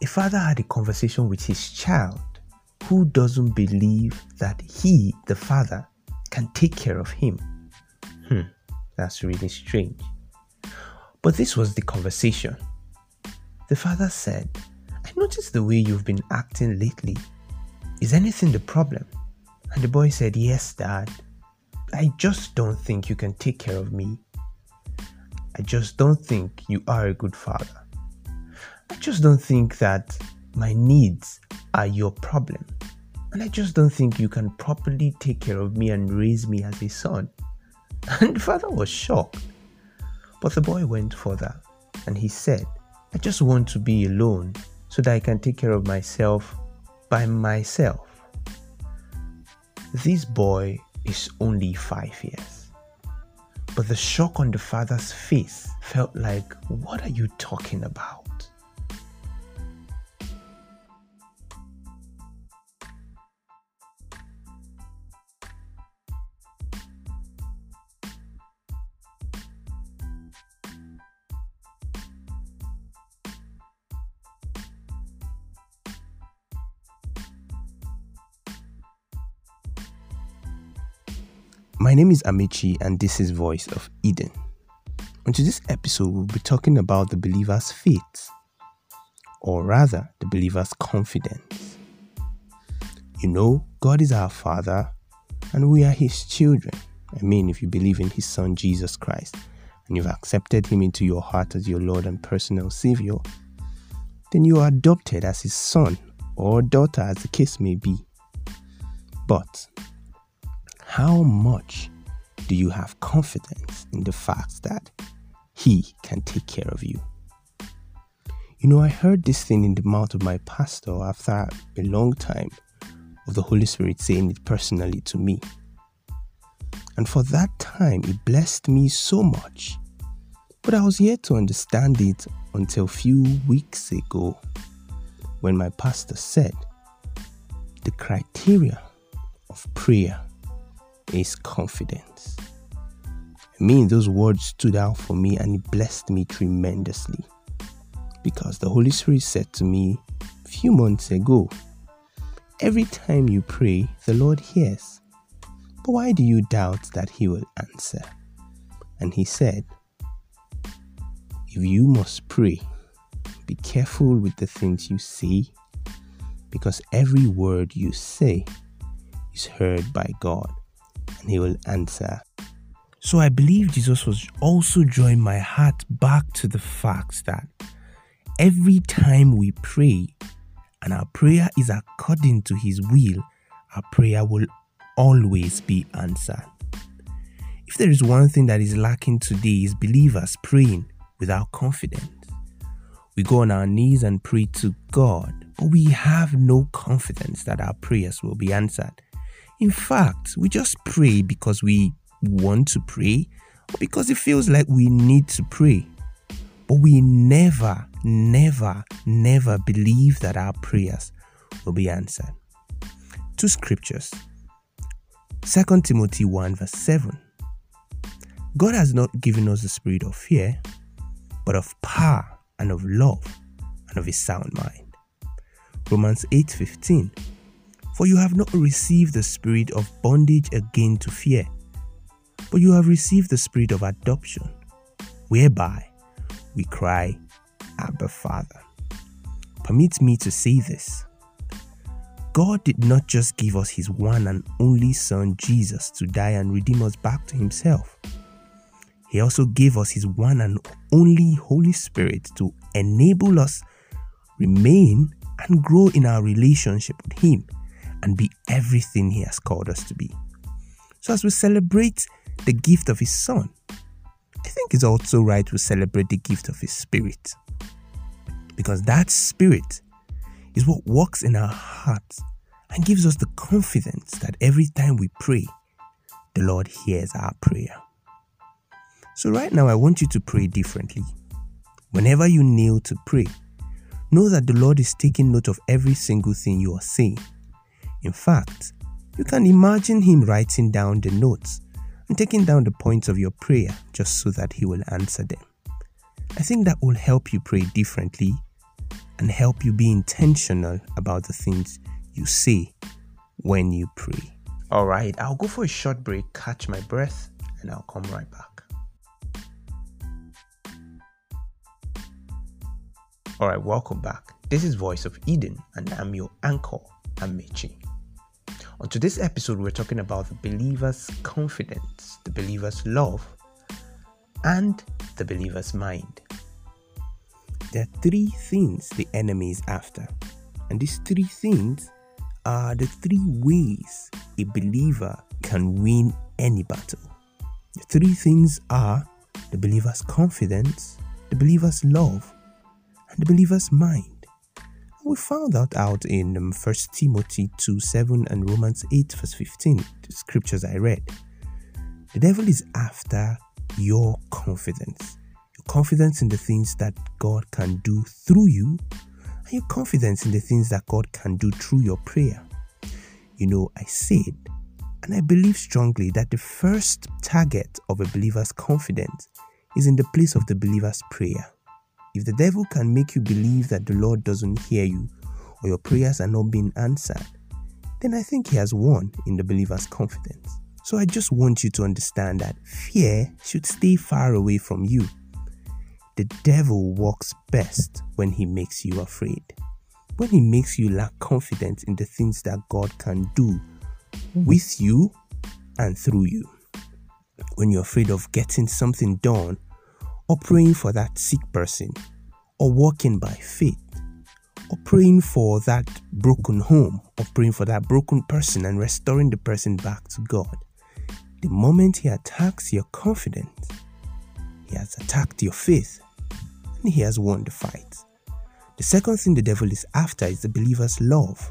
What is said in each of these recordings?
A father had a conversation with his child who doesn't believe that he, the father, can take care of him. Hmm, that's really strange. But this was the conversation. The father said, I noticed the way you've been acting lately. Is anything the problem? And the boy said, Yes, dad. I just don't think you can take care of me. I just don't think you are a good father. I just don't think that my needs are your problem. And I just don't think you can properly take care of me and raise me as a son. And the father was shocked. But the boy went further and he said, I just want to be alone so that I can take care of myself by myself. This boy is only five years. But the shock on the father's face felt like, What are you talking about? My name is Amechi, and this is Voice of Eden. On today's episode, we'll be talking about the believer's faith, or rather, the believer's confidence. You know, God is our Father, and we are His children. I mean, if you believe in His Son Jesus Christ and you've accepted Him into your heart as your Lord and personal Savior, then you are adopted as His son or daughter, as the case may be. But how much do you have confidence in the fact that He can take care of you? You know, I heard this thing in the mouth of my pastor after a long time of the Holy Spirit saying it personally to me. And for that time, it blessed me so much. But I was yet to understand it until a few weeks ago when my pastor said the criteria of prayer is confidence. I mean, those words stood out for me and it blessed me tremendously because the Holy Spirit said to me a few months ago every time you pray, the Lord hears. But why do you doubt that He will answer? And He said, If you must pray, be careful with the things you say because every word you say is heard by God and he will answer. So I believe Jesus was also drawing my heart back to the fact that every time we pray and our prayer is according to his will, our prayer will always be answered. If there is one thing that is lacking today is believers praying without confidence. We go on our knees and pray to God, but we have no confidence that our prayers will be answered. In fact, we just pray because we want to pray or because it feels like we need to pray. But we never, never, never believe that our prayers will be answered. Two scriptures 2 Timothy 1, verse 7. God has not given us the spirit of fear, but of power and of love and of a sound mind. Romans 8, 15. For you have not received the spirit of bondage again to fear, but you have received the spirit of adoption, whereby we cry, Abba Father. Permit me to say this God did not just give us His one and only Son, Jesus, to die and redeem us back to Himself. He also gave us His one and only Holy Spirit to enable us remain and grow in our relationship with Him and be everything He has called us to be. So, as we celebrate the gift of His Son, I think it's also right we celebrate the gift of His Spirit. Because that Spirit is what works in our hearts and gives us the confidence that every time we pray, the Lord hears our prayer. So, right now, I want you to pray differently. Whenever you kneel to pray, know that the Lord is taking note of every single thing you are saying in fact, you can imagine him writing down the notes and taking down the points of your prayer just so that he will answer them. I think that will help you pray differently and help you be intentional about the things you say when you pray. All right, I'll go for a short break, catch my breath, and I'll come right back. All right, welcome back. This is Voice of Eden, and I'm your anchor, Amechi. On today's episode, we're talking about the believer's confidence, the believer's love, and the believer's mind. There are three things the enemy is after, and these three things are the three ways a believer can win any battle. The three things are the believer's confidence, the believer's love, and the believer's mind. We found that out in um, 1 Timothy 2 7 and Romans 8, verse 15, the scriptures I read. The devil is after your confidence. Your confidence in the things that God can do through you, and your confidence in the things that God can do through your prayer. You know, I said, and I believe strongly that the first target of a believer's confidence is in the place of the believer's prayer. If the devil can make you believe that the Lord doesn't hear you or your prayers are not being answered, then I think he has won in the believer's confidence. So I just want you to understand that fear should stay far away from you. The devil works best when he makes you afraid, when he makes you lack confidence in the things that God can do with you and through you. When you're afraid of getting something done or praying for that sick person, or walking by faith, or praying for that broken home, or praying for that broken person and restoring the person back to God. The moment he attacks your confidence, he has attacked your faith and he has won the fight. The second thing the devil is after is the believer's love.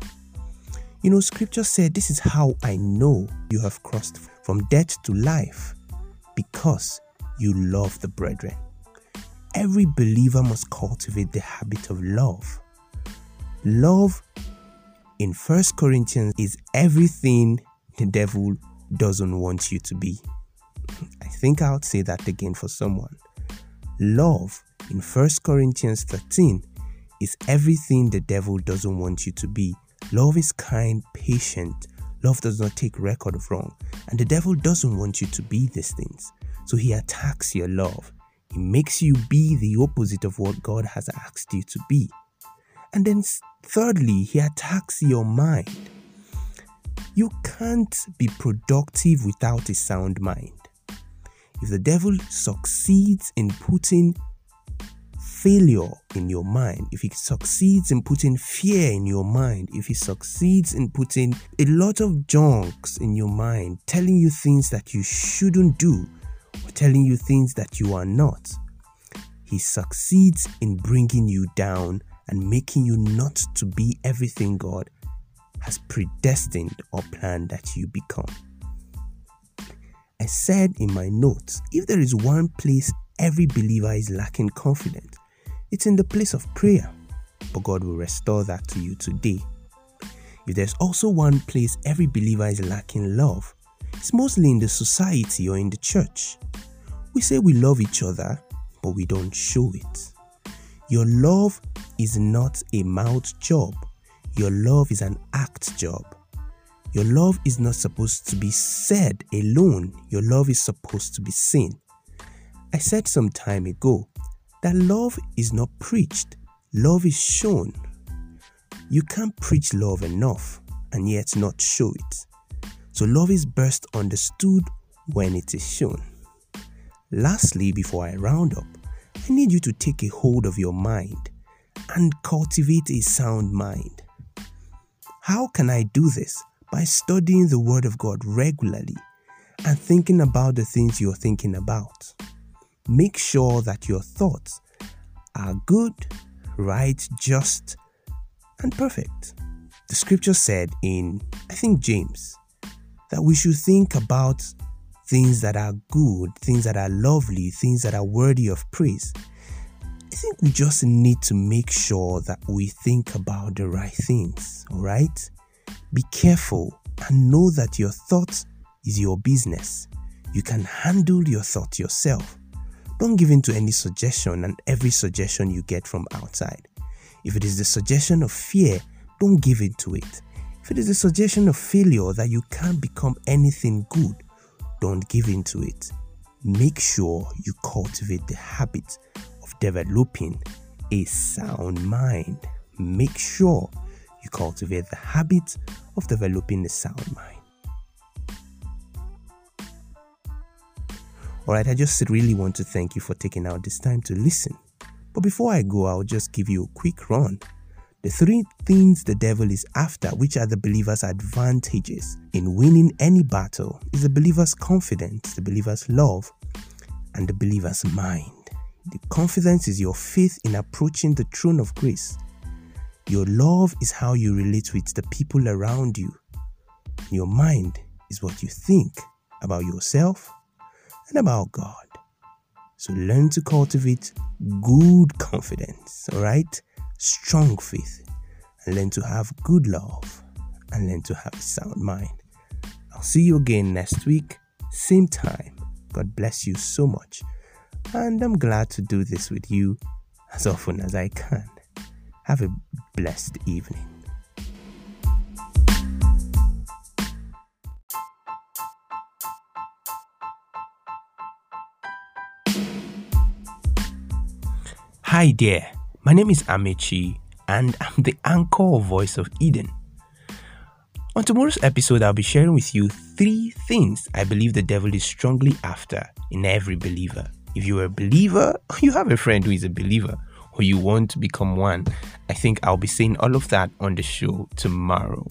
You know, scripture said, This is how I know you have crossed from death to life because you love the brethren every believer must cultivate the habit of love. Love in First Corinthians is everything the devil doesn't want you to be. I think I'll say that again for someone. Love in First Corinthians 13 is everything the devil doesn't want you to be. Love is kind, patient. Love does not take record of wrong. And the devil doesn't want you to be these things. So he attacks your love. He makes you be the opposite of what God has asked you to be. And then, thirdly, He attacks your mind. You can't be productive without a sound mind. If the devil succeeds in putting failure in your mind, if he succeeds in putting fear in your mind, if he succeeds in putting a lot of junks in your mind, telling you things that you shouldn't do, telling you things that you are not. He succeeds in bringing you down and making you not to be everything God has predestined or planned that you become. I said in my notes if there is one place every believer is lacking confidence, it's in the place of prayer. But God will restore that to you today. If there's also one place every believer is lacking love, it's mostly in the society or in the church. We say we love each other, but we don't show it. Your love is not a mouth job, your love is an act job. Your love is not supposed to be said alone, your love is supposed to be seen. I said some time ago that love is not preached, love is shown. You can't preach love enough and yet not show it. So, love is best understood when it is shown. Lastly, before I round up, I need you to take a hold of your mind and cultivate a sound mind. How can I do this? By studying the Word of God regularly and thinking about the things you're thinking about. Make sure that your thoughts are good, right, just, and perfect. The scripture said in, I think, James, that we should think about things that are good, things that are lovely, things that are worthy of praise. I think we just need to make sure that we think about the right things, all right? Be careful and know that your thoughts is your business. You can handle your thoughts yourself. Don't give in to any suggestion and every suggestion you get from outside. If it is the suggestion of fear, don't give in to it. If it is the suggestion of failure that you can't become anything good, don't give in to it. Make sure you cultivate the habit of developing a sound mind. Make sure you cultivate the habit of developing a sound mind. Alright, I just really want to thank you for taking out this time to listen. But before I go, I'll just give you a quick run. The three things the devil is after, which are the believer's advantages in winning any battle, is the believer's confidence, the believer's love, and the believer's mind. The confidence is your faith in approaching the throne of grace. Your love is how you relate with the people around you. Your mind is what you think about yourself and about God. So learn to cultivate good confidence, all right? Strong faith, and learn to have good love and learn to have a sound mind. I'll see you again next week, same time. God bless you so much. And I'm glad to do this with you as often as I can. Have a blessed evening. Hi there, my name is Amechi and I'm the anchor Voice of Eden. On tomorrow's episode, I'll be sharing with you three things I believe the devil is strongly after in every believer. If you're a believer, or you have a friend who is a believer, or you want to become one, I think I'll be saying all of that on the show tomorrow.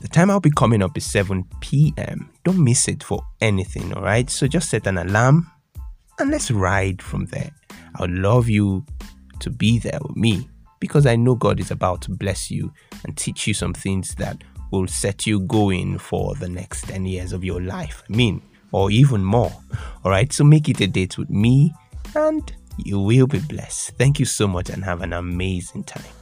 The time I'll be coming up is 7 p.m. Don't miss it for anything, alright? So just set an alarm and let's ride from there. I'll love you to be there with me because I know God is about to bless you and teach you some things that will set you going for the next 10 years of your life. I mean, or even more. All right, so make it a date with me and you will be blessed. Thank you so much and have an amazing time.